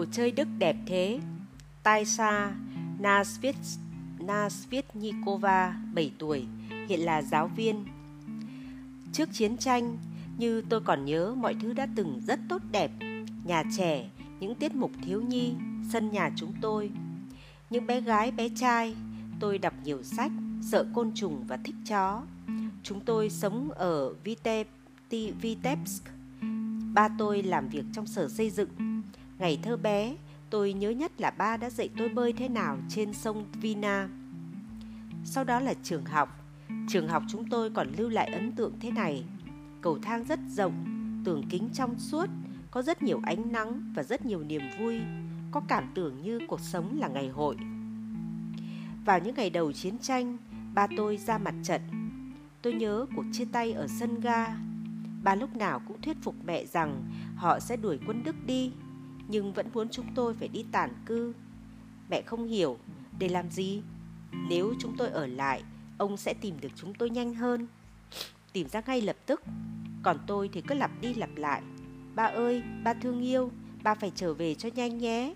Đồ chơi Đức đẹp thế. Taisa Nasvit Nasvitnikova, 7 tuổi, hiện là giáo viên. Trước chiến tranh, như tôi còn nhớ mọi thứ đã từng rất tốt đẹp. Nhà trẻ, những tiết mục thiếu nhi, sân nhà chúng tôi. Những bé gái bé trai, tôi đọc nhiều sách, sợ côn trùng và thích chó. Chúng tôi sống ở Vitebsk. Ba tôi làm việc trong sở xây dựng. Ngày thơ bé, tôi nhớ nhất là ba đã dạy tôi bơi thế nào trên sông Vina. Sau đó là trường học. Trường học chúng tôi còn lưu lại ấn tượng thế này. Cầu thang rất rộng, tường kính trong suốt, có rất nhiều ánh nắng và rất nhiều niềm vui, có cảm tưởng như cuộc sống là ngày hội. Vào những ngày đầu chiến tranh, ba tôi ra mặt trận. Tôi nhớ cuộc chia tay ở sân ga. Ba lúc nào cũng thuyết phục mẹ rằng họ sẽ đuổi quân Đức đi, nhưng vẫn muốn chúng tôi phải đi tản cư. Mẹ không hiểu, để làm gì? Nếu chúng tôi ở lại, ông sẽ tìm được chúng tôi nhanh hơn. Tìm ra ngay lập tức. Còn tôi thì cứ lặp đi lặp lại. Ba ơi, ba thương yêu, ba phải trở về cho nhanh nhé.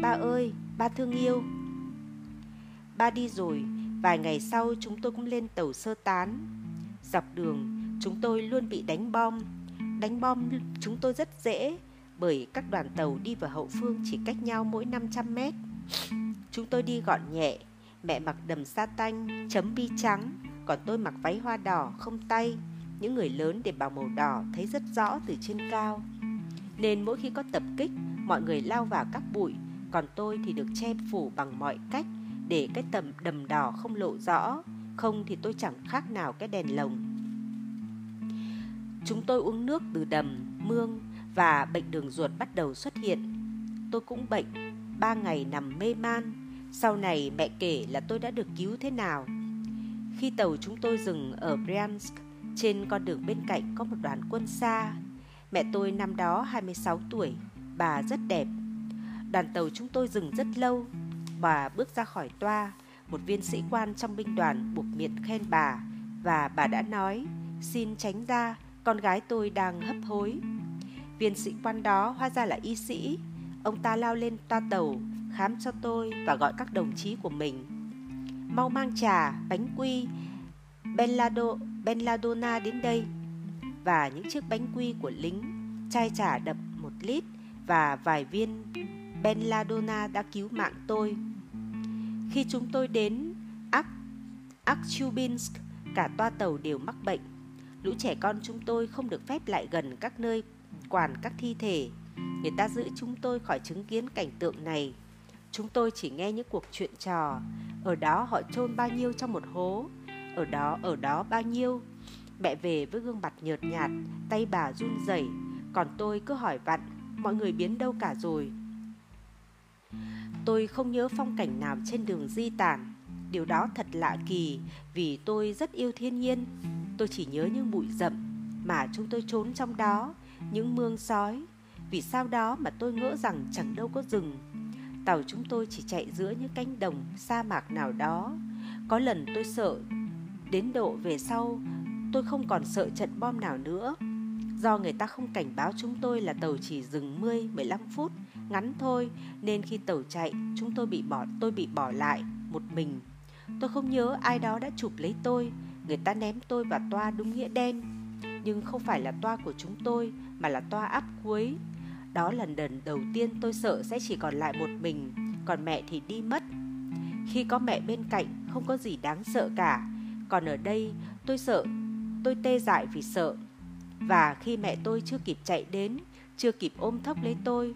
Ba ơi, ba thương yêu. Ba đi rồi, vài ngày sau chúng tôi cũng lên tàu sơ tán. Dọc đường, chúng tôi luôn bị đánh bom. Đánh bom chúng tôi rất dễ, bởi các đoàn tàu đi vào hậu phương chỉ cách nhau mỗi 500 mét. Chúng tôi đi gọn nhẹ, mẹ mặc đầm sa tanh, chấm bi trắng, còn tôi mặc váy hoa đỏ không tay. Những người lớn để bằng màu đỏ thấy rất rõ từ trên cao. Nên mỗi khi có tập kích, mọi người lao vào các bụi, còn tôi thì được che phủ bằng mọi cách để cái tầm đầm đỏ không lộ rõ, không thì tôi chẳng khác nào cái đèn lồng. Chúng tôi uống nước từ đầm, mương và bệnh đường ruột bắt đầu xuất hiện. Tôi cũng bệnh, ba ngày nằm mê man. Sau này mẹ kể là tôi đã được cứu thế nào. Khi tàu chúng tôi dừng ở Bryansk, trên con đường bên cạnh có một đoàn quân xa. Mẹ tôi năm đó 26 tuổi, bà rất đẹp. Đoàn tàu chúng tôi dừng rất lâu. Bà bước ra khỏi toa, một viên sĩ quan trong binh đoàn buộc miệng khen bà và bà đã nói xin tránh ra con gái tôi đang hấp hối viên sĩ quan đó hóa ra là y sĩ. Ông ta lao lên toa tàu khám cho tôi và gọi các đồng chí của mình. Mau mang trà bánh quy Benlado, Benladona đến đây. Và những chiếc bánh quy của lính chai trà đập một lít và vài viên Benladona đã cứu mạng tôi. Khi chúng tôi đến Ak Akchubinsk cả toa tàu đều mắc bệnh. Lũ trẻ con chúng tôi không được phép lại gần các nơi quản các thi thể. Người ta giữ chúng tôi khỏi chứng kiến cảnh tượng này. Chúng tôi chỉ nghe những cuộc chuyện trò. Ở đó họ chôn bao nhiêu trong một hố, ở đó ở đó bao nhiêu. Mẹ về với gương mặt nhợt nhạt, tay bà run rẩy, còn tôi cứ hỏi vặn, mọi người biến đâu cả rồi. Tôi không nhớ phong cảnh nào trên đường di tản. Điều đó thật lạ kỳ vì tôi rất yêu thiên nhiên. Tôi chỉ nhớ những bụi rậm mà chúng tôi trốn trong đó, những mương sói. Vì sao đó mà tôi ngỡ rằng chẳng đâu có rừng. Tàu chúng tôi chỉ chạy giữa những cánh đồng sa mạc nào đó. Có lần tôi sợ, đến độ về sau tôi không còn sợ trận bom nào nữa. Do người ta không cảnh báo chúng tôi là tàu chỉ dừng 10-15 phút, ngắn thôi, nên khi tàu chạy, chúng tôi bị bỏ tôi bị bỏ lại một mình. Tôi không nhớ ai đó đã chụp lấy tôi, người ta ném tôi vào toa đúng nghĩa đen nhưng không phải là toa của chúng tôi, mà là toa áp cuối. Đó là lần đầu tiên tôi sợ sẽ chỉ còn lại một mình, còn mẹ thì đi mất. Khi có mẹ bên cạnh, không có gì đáng sợ cả. Còn ở đây, tôi sợ, tôi tê dại vì sợ. Và khi mẹ tôi chưa kịp chạy đến, chưa kịp ôm thấp lấy tôi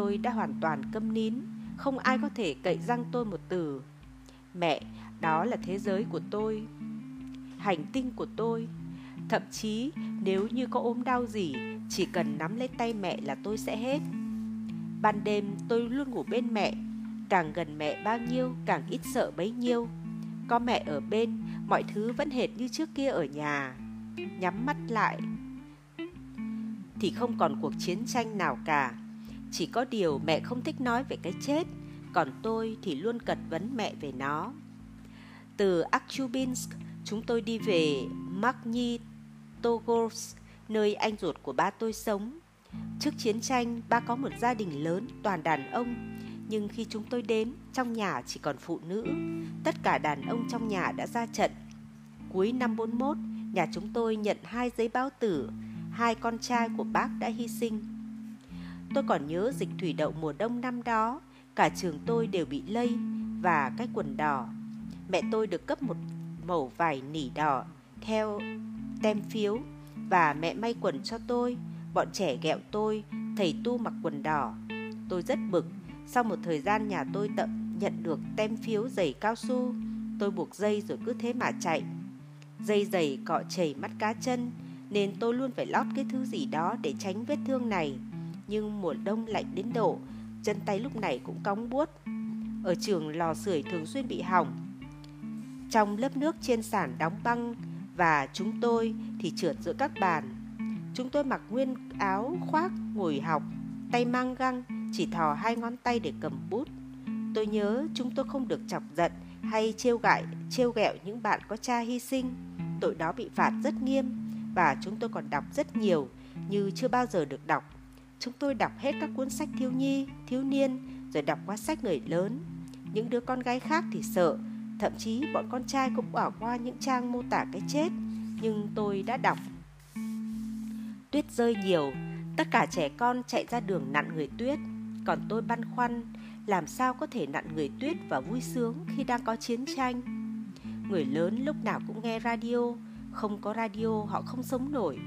tôi đã hoàn toàn câm nín. Không ai có thể cậy răng tôi một từ. Mẹ, đó là thế giới của tôi. Hành tinh của tôi thậm chí, nếu như có ốm đau gì, chỉ cần nắm lấy tay mẹ là tôi sẽ hết. Ban đêm tôi luôn ngủ bên mẹ, càng gần mẹ bao nhiêu, càng ít sợ bấy nhiêu. Có mẹ ở bên, mọi thứ vẫn hệt như trước kia ở nhà. Nhắm mắt lại, thì không còn cuộc chiến tranh nào cả. Chỉ có điều mẹ không thích nói về cái chết, còn tôi thì luôn cật vấn mẹ về nó. Từ Akchubinsk, chúng tôi đi về Magnitogorsk, nơi anh ruột của ba tôi sống. Trước chiến tranh, ba có một gia đình lớn toàn đàn ông, nhưng khi chúng tôi đến, trong nhà chỉ còn phụ nữ. Tất cả đàn ông trong nhà đã ra trận. Cuối năm 41, nhà chúng tôi nhận hai giấy báo tử, hai con trai của bác đã hy sinh. Tôi còn nhớ dịch thủy đậu mùa đông năm đó, cả trường tôi đều bị lây và cái quần đỏ. Mẹ tôi được cấp một màu vải nỉ đỏ theo tem phiếu và mẹ may quần cho tôi. Bọn trẻ ghẹo tôi, thầy tu mặc quần đỏ. Tôi rất bực. Sau một thời gian nhà tôi tận nhận được tem phiếu giày cao su, tôi buộc dây rồi cứ thế mà chạy. Dây giày cọ chảy mắt cá chân, nên tôi luôn phải lót cái thứ gì đó để tránh vết thương này. Nhưng mùa đông lạnh đến độ, chân tay lúc này cũng cóng buốt. Ở trường lò sưởi thường xuyên bị hỏng. Trong lớp nước trên sàn đóng băng và chúng tôi thì trượt giữa các bàn. Chúng tôi mặc nguyên áo khoác ngồi học, tay mang găng, chỉ thò hai ngón tay để cầm bút. Tôi nhớ chúng tôi không được chọc giận hay trêu gại, trêu ghẹo những bạn có cha hy sinh. Tội đó bị phạt rất nghiêm và chúng tôi còn đọc rất nhiều như chưa bao giờ được đọc. Chúng tôi đọc hết các cuốn sách thiếu nhi, thiếu niên rồi đọc qua sách người lớn. Những đứa con gái khác thì sợ, thậm chí bọn con trai cũng bỏ qua những trang mô tả cái chết, nhưng tôi đã đọc. Tuyết rơi nhiều, tất cả trẻ con chạy ra đường nặn người tuyết, còn tôi băn khoăn làm sao có thể nặn người tuyết và vui sướng khi đang có chiến tranh. Người lớn lúc nào cũng nghe radio, không có radio họ không sống nổi.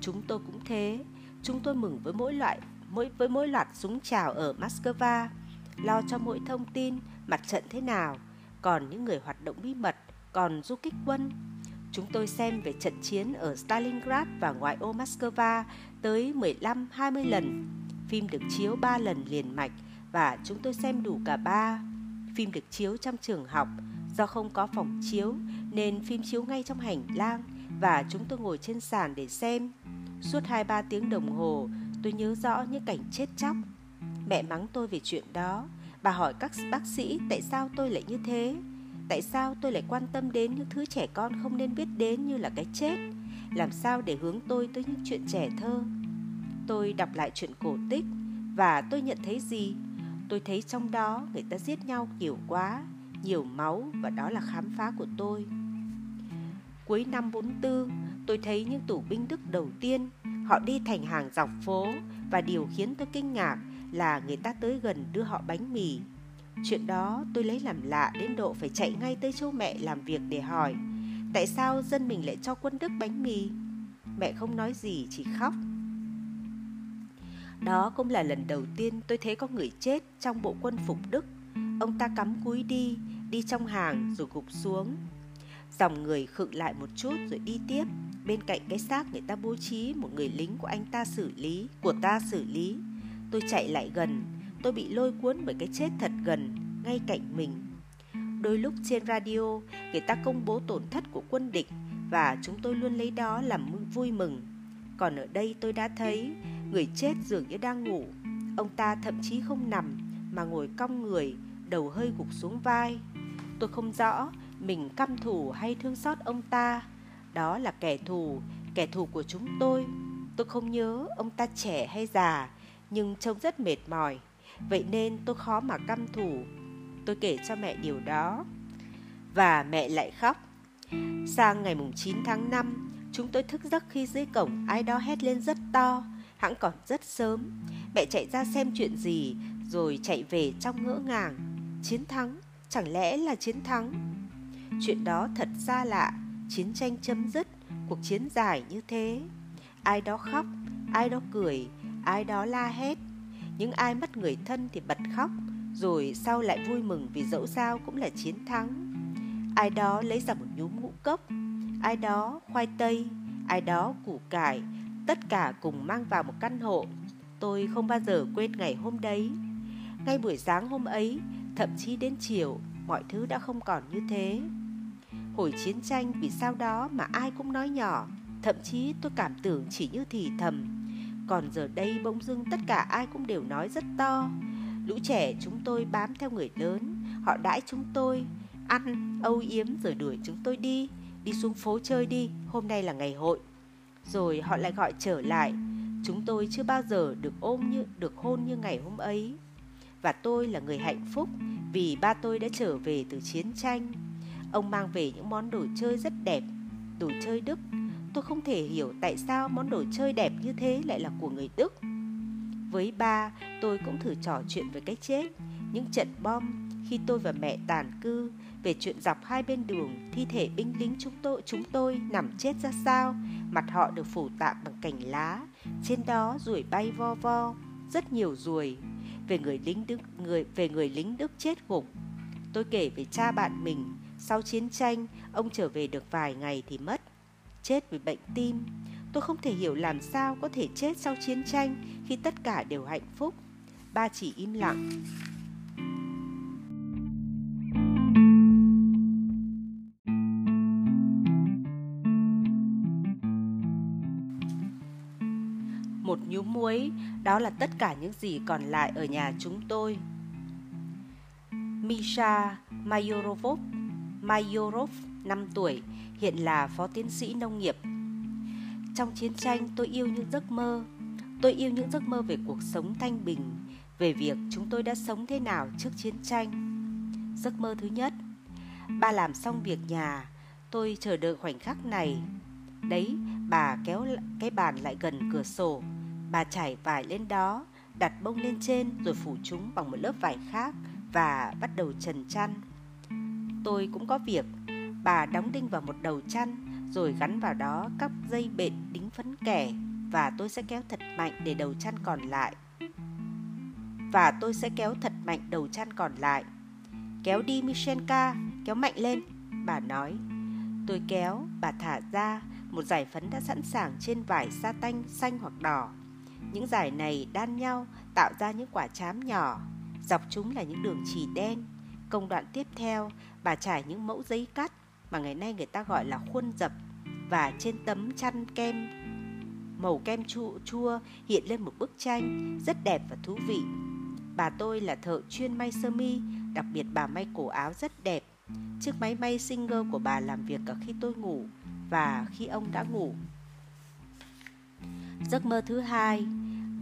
Chúng tôi cũng thế, chúng tôi mừng với mỗi loại mỗi với mỗi loạt súng chào ở Moscow, lo cho mỗi thông tin mặt trận thế nào, còn những người hoạt động bí mật, còn du kích quân. Chúng tôi xem về trận chiến ở Stalingrad và ngoại ô Moscow tới 15-20 lần. Phim được chiếu 3 lần liền mạch và chúng tôi xem đủ cả ba. Phim được chiếu trong trường học, do không có phòng chiếu nên phim chiếu ngay trong hành lang và chúng tôi ngồi trên sàn để xem. Suốt 2-3 tiếng đồng hồ, tôi nhớ rõ những cảnh chết chóc. Mẹ mắng tôi về chuyện đó. Bà hỏi các bác sĩ tại sao tôi lại như thế. Tại sao tôi lại quan tâm đến những thứ trẻ con không nên biết đến như là cái chết. Làm sao để hướng tôi tới những chuyện trẻ thơ. Tôi đọc lại chuyện cổ tích và tôi nhận thấy gì? Tôi thấy trong đó người ta giết nhau nhiều quá, nhiều máu và đó là khám phá của tôi. Cuối năm 44, tôi thấy những tù binh Đức đầu tiên Họ đi thành hàng dọc phố và điều khiến tôi kinh ngạc là người ta tới gần đưa họ bánh mì. Chuyện đó tôi lấy làm lạ đến độ phải chạy ngay tới chỗ mẹ làm việc để hỏi Tại sao dân mình lại cho quân Đức bánh mì? Mẹ không nói gì, chỉ khóc Đó cũng là lần đầu tiên tôi thấy có người chết trong bộ quân phục Đức Ông ta cắm cúi đi, đi trong hàng rồi gục xuống Dòng người khựng lại một chút rồi đi tiếp Bên cạnh cái xác người ta bố trí một người lính của anh ta xử lý, của ta xử lý. Tôi chạy lại gần, tôi bị lôi cuốn bởi cái chết thật gần, ngay cạnh mình. Đôi lúc trên radio, người ta công bố tổn thất của quân địch và chúng tôi luôn lấy đó làm vui mừng. Còn ở đây tôi đã thấy người chết dường như đang ngủ. Ông ta thậm chí không nằm mà ngồi cong người, đầu hơi gục xuống vai. Tôi không rõ mình căm thù hay thương xót ông ta đó là kẻ thù, kẻ thù của chúng tôi. Tôi không nhớ ông ta trẻ hay già, nhưng trông rất mệt mỏi. Vậy nên tôi khó mà căm thủ Tôi kể cho mẹ điều đó. Và mẹ lại khóc. Sang ngày mùng 9 tháng 5, chúng tôi thức giấc khi dưới cổng ai đó hét lên rất to, hãng còn rất sớm. Mẹ chạy ra xem chuyện gì, rồi chạy về trong ngỡ ngàng. Chiến thắng, chẳng lẽ là chiến thắng? Chuyện đó thật xa lạ, chiến tranh chấm dứt, cuộc chiến dài như thế. Ai đó khóc, ai đó cười, ai đó la hét. Những ai mất người thân thì bật khóc, rồi sau lại vui mừng vì dẫu sao cũng là chiến thắng. Ai đó lấy ra một nhúm ngũ cốc, ai đó khoai tây, ai đó củ cải, tất cả cùng mang vào một căn hộ. Tôi không bao giờ quên ngày hôm đấy. Ngay buổi sáng hôm ấy, thậm chí đến chiều, mọi thứ đã không còn như thế. Hồi chiến tranh vì sao đó mà ai cũng nói nhỏ Thậm chí tôi cảm tưởng chỉ như thì thầm còn giờ đây bỗng dưng tất cả ai cũng đều nói rất to Lũ trẻ chúng tôi bám theo người lớn Họ đãi chúng tôi Ăn, âu yếm rồi đuổi chúng tôi đi Đi xuống phố chơi đi Hôm nay là ngày hội Rồi họ lại gọi trở lại Chúng tôi chưa bao giờ được ôm như được hôn như ngày hôm ấy. Và tôi là người hạnh phúc vì ba tôi đã trở về từ chiến tranh. Ông mang về những món đồ chơi rất đẹp, đồ chơi Đức. Tôi không thể hiểu tại sao món đồ chơi đẹp như thế lại là của người Đức. Với ba, tôi cũng thử trò chuyện về cái chết, những trận bom khi tôi và mẹ tàn cư, về chuyện dọc hai bên đường thi thể binh lính chúng tôi chúng tôi nằm chết ra sao, mặt họ được phủ tạm bằng cành lá, trên đó ruồi bay vo vo, rất nhiều ruồi. Về người lính Đức người về người lính Đức chết gục. Tôi kể về cha bạn mình, sau chiến tranh, ông trở về được vài ngày thì mất, chết vì bệnh tim. Tôi không thể hiểu làm sao có thể chết sau chiến tranh khi tất cả đều hạnh phúc. Ba chỉ im lặng. Một nhúm muối, đó là tất cả những gì còn lại ở nhà chúng tôi. Misha Mayorovov, Mayorov, 5 tuổi, hiện là phó tiến sĩ nông nghiệp. Trong chiến tranh tôi yêu những giấc mơ. Tôi yêu những giấc mơ về cuộc sống thanh bình Về việc chúng tôi đã sống thế nào trước chiến tranh. Giấc mơ thứ nhất Ba làm xong việc nhà Tôi chờ đợi khoảnh khắc này. Đấy, bà kéo cái bàn lại gần cửa sổ. Bà trải vải lên đó Đặt bông lên trên rồi phủ chúng bằng một lớp vải khác Và bắt đầu trần chăn. Tôi cũng có việc Bà đóng đinh vào một đầu chăn rồi gắn vào đó các dây bện đính phấn kẻ và tôi sẽ kéo thật mạnh để đầu chăn còn lại. Và tôi sẽ kéo thật mạnh đầu chăn còn lại. Kéo đi Michenka, kéo mạnh lên, bà nói. Tôi kéo, bà thả ra, một giải phấn đã sẵn sàng trên vải sa tanh xanh hoặc đỏ. Những giải này đan nhau tạo ra những quả chám nhỏ, dọc chúng là những đường chỉ đen. Công đoạn tiếp theo, bà trải những mẫu giấy cắt mà ngày nay người ta gọi là khuôn dập và trên tấm chăn kem màu kem chua, chua hiện lên một bức tranh rất đẹp và thú vị. Bà tôi là thợ chuyên may sơ mi, đặc biệt bà may cổ áo rất đẹp. Chiếc máy may Singer của bà làm việc cả khi tôi ngủ và khi ông đã ngủ. Giấc mơ thứ hai,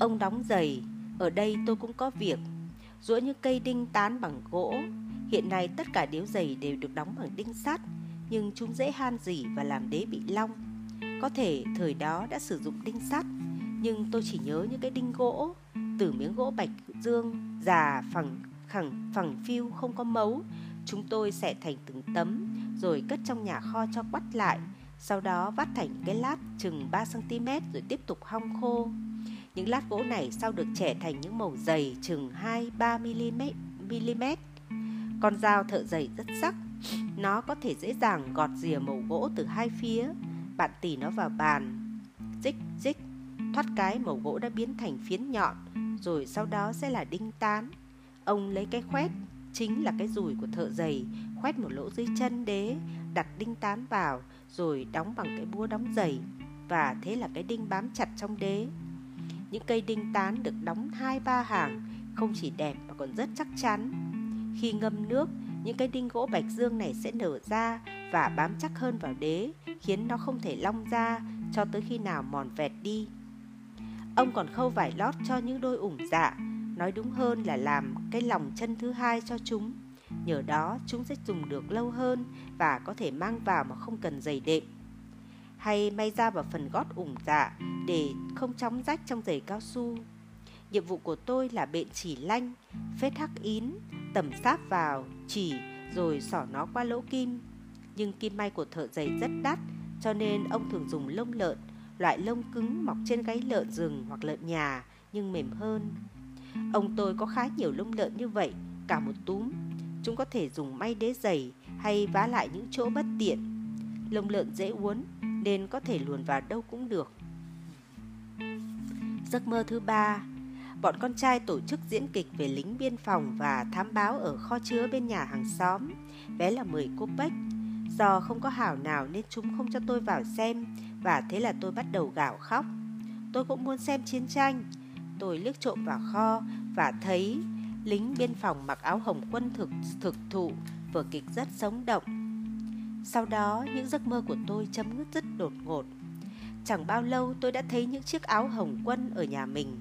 ông đóng giày. Ở đây tôi cũng có việc. Giữa những cây đinh tán bằng gỗ. Hiện nay tất cả điếu giày đều được đóng bằng đinh sắt nhưng chúng dễ han dỉ và làm đế bị long. Có thể thời đó đã sử dụng đinh sắt, nhưng tôi chỉ nhớ những cái đinh gỗ từ miếng gỗ bạch dương già phẳng khẳng phẳng phiu không có mấu. Chúng tôi sẽ thành từng tấm rồi cất trong nhà kho cho quắt lại. Sau đó vắt thành cái lát chừng 3cm rồi tiếp tục hong khô. Những lát gỗ này sau được trẻ thành những màu dày chừng 2-3mm. mm. Con dao thợ dày rất sắc nó có thể dễ dàng gọt rìa màu gỗ từ hai phía. Bạn tỉ nó vào bàn. Dích, dích, thoát cái màu gỗ đã biến thành phiến nhọn, rồi sau đó sẽ là đinh tán. Ông lấy cái khoét, chính là cái rùi của thợ giày, khoét một lỗ dưới chân đế, đặt đinh tán vào, rồi đóng bằng cái búa đóng giày. Và thế là cái đinh bám chặt trong đế. Những cây đinh tán được đóng hai ba hàng, không chỉ đẹp mà còn rất chắc chắn. Khi ngâm nước, những cái đinh gỗ bạch dương này sẽ nở ra và bám chắc hơn vào đế, khiến nó không thể long ra cho tới khi nào mòn vẹt đi. Ông còn khâu vải lót cho những đôi ủng dạ, nói đúng hơn là làm cái lòng chân thứ hai cho chúng. Nhờ đó chúng sẽ dùng được lâu hơn và có thể mang vào mà không cần giày đệm. Hay may ra vào phần gót ủng dạ để không chóng rách trong giày cao su. Nhiệm vụ của tôi là bện chỉ lanh, phết hắc ín, tẩm sáp vào, chỉ rồi xỏ nó qua lỗ kim. Nhưng kim may của thợ giày rất đắt, cho nên ông thường dùng lông lợn, loại lông cứng mọc trên gáy lợn rừng hoặc lợn nhà nhưng mềm hơn. Ông tôi có khá nhiều lông lợn như vậy, cả một túm. Chúng có thể dùng may đế giày hay vá lại những chỗ bất tiện. Lông lợn dễ uốn nên có thể luồn vào đâu cũng được. Giấc mơ thứ ba bọn con trai tổ chức diễn kịch về lính biên phòng và thám báo ở kho chứa bên nhà hàng xóm. Vé là 10 copec. Do không có hảo nào nên chúng không cho tôi vào xem và thế là tôi bắt đầu gào khóc. Tôi cũng muốn xem chiến tranh. Tôi liếc trộm vào kho và thấy lính biên phòng mặc áo hồng quân thực thực thụ, vở kịch rất sống động. Sau đó, những giấc mơ của tôi chấm dứt rất đột ngột. Chẳng bao lâu tôi đã thấy những chiếc áo hồng quân ở nhà mình.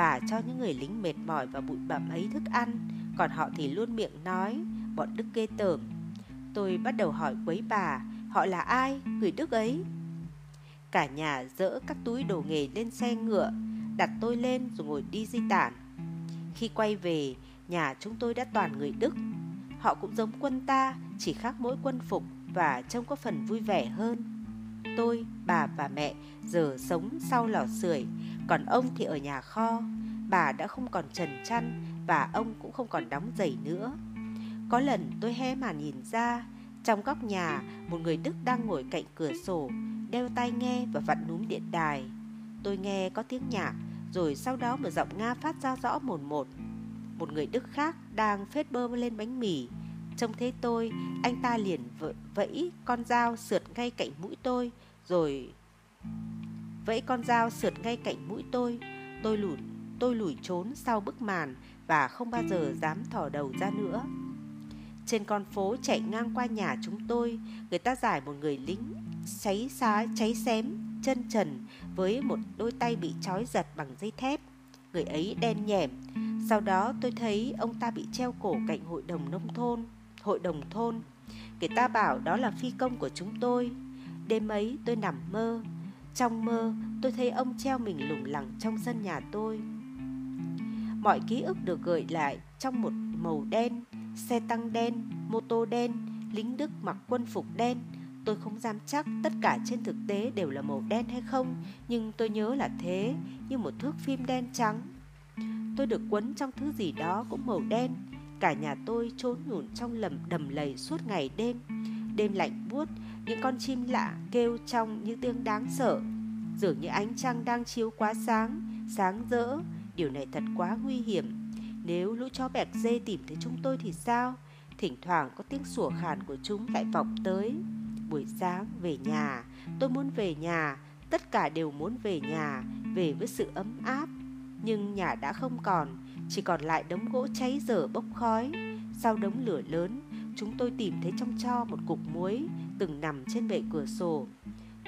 Bà cho những người lính mệt mỏi và bụi bặm ấy thức ăn, còn họ thì luôn miệng nói, bọn Đức ghê tởm. Tôi bắt đầu hỏi quấy bà, họ là ai, người Đức ấy? Cả nhà dỡ các túi đồ nghề lên xe ngựa, đặt tôi lên rồi ngồi đi di tản. Khi quay về, nhà chúng tôi đã toàn người Đức. Họ cũng giống quân ta, chỉ khác mỗi quân phục và trông có phần vui vẻ hơn. Tôi, bà và mẹ giờ sống sau lò sưởi, còn ông thì ở nhà kho. Bà đã không còn trần chăn và ông cũng không còn đóng giày nữa. Có lần tôi hé màn nhìn ra, trong góc nhà, một người Đức đang ngồi cạnh cửa sổ, đeo tai nghe và vặn núm điện đài. Tôi nghe có tiếng nhạc, rồi sau đó một giọng Nga phát ra rõ một một. Một người Đức khác đang phết bơ lên bánh mì. Trông thấy tôi, anh ta liền vẫy con dao sượt ngay cạnh mũi tôi, rồi vẫy con dao sượt ngay cạnh mũi tôi. Tôi lùi, tôi lùi trốn sau bức màn và không bao giờ dám thò đầu ra nữa. Trên con phố chạy ngang qua nhà chúng tôi, người ta giải một người lính cháy xá cháy xém, chân trần với một đôi tay bị trói giật bằng dây thép. Người ấy đen nhẻm. Sau đó tôi thấy ông ta bị treo cổ cạnh hội đồng nông thôn, hội đồng thôn. Người ta bảo đó là phi công của chúng tôi. Đêm ấy tôi nằm mơ. Trong mơ, tôi thấy ông treo mình lủng lẳng trong sân nhà tôi. Mọi ký ức được gợi lại trong một màu đen, xe tăng đen, mô tô đen, lính Đức mặc quân phục đen. Tôi không dám chắc tất cả trên thực tế đều là màu đen hay không, nhưng tôi nhớ là thế, như một thước phim đen trắng. Tôi được quấn trong thứ gì đó cũng màu đen. Cả nhà tôi trốn nhủn trong lầm đầm lầy suốt ngày đêm. Đêm lạnh buốt, những con chim lạ kêu trong những tiếng đáng sợ. Dường như ánh trăng đang chiếu quá sáng, sáng rỡ. Điều này thật quá nguy hiểm. Nếu lũ chó bẹt dê tìm thấy chúng tôi thì sao? Thỉnh thoảng có tiếng sủa khàn của chúng lại vọng tới. Buổi sáng về nhà, tôi muốn về nhà, tất cả đều muốn về nhà, về với sự ấm áp. Nhưng nhà đã không còn, chỉ còn lại đống gỗ cháy dở bốc khói. Sau đống lửa lớn, chúng tôi tìm thấy trong cho một cục muối từng nằm trên bệ cửa sổ.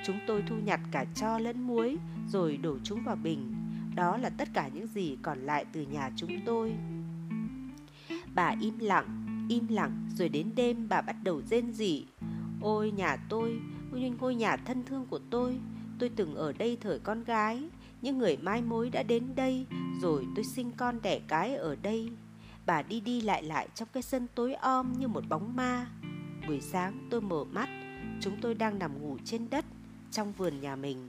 Chúng tôi thu nhặt cả cho lẫn muối rồi đổ chúng vào bình. Đó là tất cả những gì còn lại từ nhà chúng tôi. Bà im lặng, im lặng rồi đến đêm bà bắt đầu rên rỉ. Ôi nhà tôi, ôi ngôi nhà thân thương của tôi, tôi từng ở đây thời con gái. Những người mai mối đã đến đây, rồi tôi sinh con đẻ cái ở đây. Bà đi đi lại lại trong cái sân tối om như một bóng ma. Buổi sáng tôi mở mắt, chúng tôi đang nằm ngủ trên đất trong vườn nhà mình.